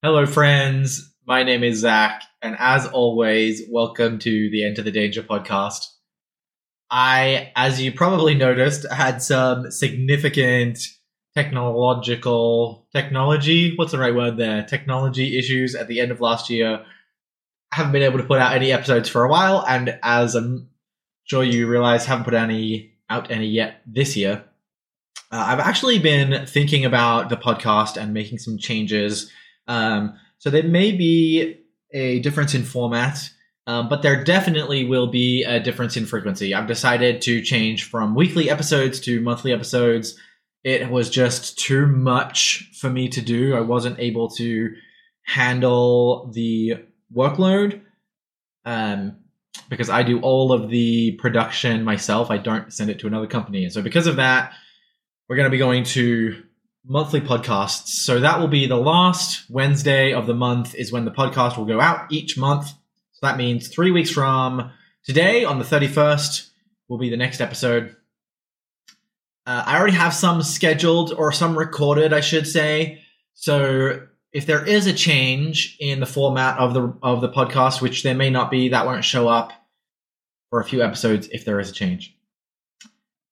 Hello, friends. My name is Zach, and as always, welcome to the Enter the Danger podcast. I, as you probably noticed, had some significant technological technology. What's the right word there? Technology issues at the end of last year. I haven't been able to put out any episodes for a while, and as I'm sure you realize, haven't put any out any yet this year. Uh, I've actually been thinking about the podcast and making some changes um, so there may be a difference in format, um, but there definitely will be a difference in frequency. I've decided to change from weekly episodes to monthly episodes. It was just too much for me to do. I wasn't able to handle the workload um, because I do all of the production myself. I don't send it to another company. And so, because of that, we're going to be going to monthly podcasts. So that will be the last Wednesday of the month is when the podcast will go out each month. So that means three weeks from today on the 31st will be the next episode. Uh, I already have some scheduled or some recorded, I should say. So if there is a change in the format of the of the podcast, which there may not be, that won't show up for a few episodes if there is a change.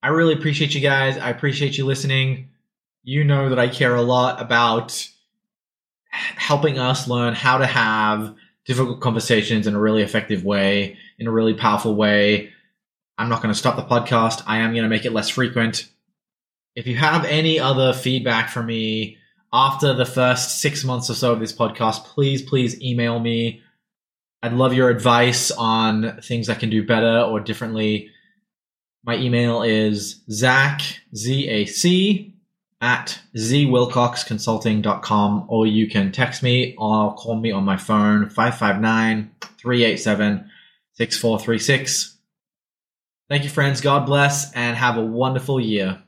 I really appreciate you guys. I appreciate you listening you know that I care a lot about helping us learn how to have difficult conversations in a really effective way, in a really powerful way. I'm not going to stop the podcast. I am going to make it less frequent. If you have any other feedback for me after the first six months or so of this podcast, please, please email me. I'd love your advice on things I can do better or differently. My email is Zach, Z A C, at zwilcoxconsulting.com or you can text me or call me on my phone 559-387-6436. Thank you friends. God bless and have a wonderful year.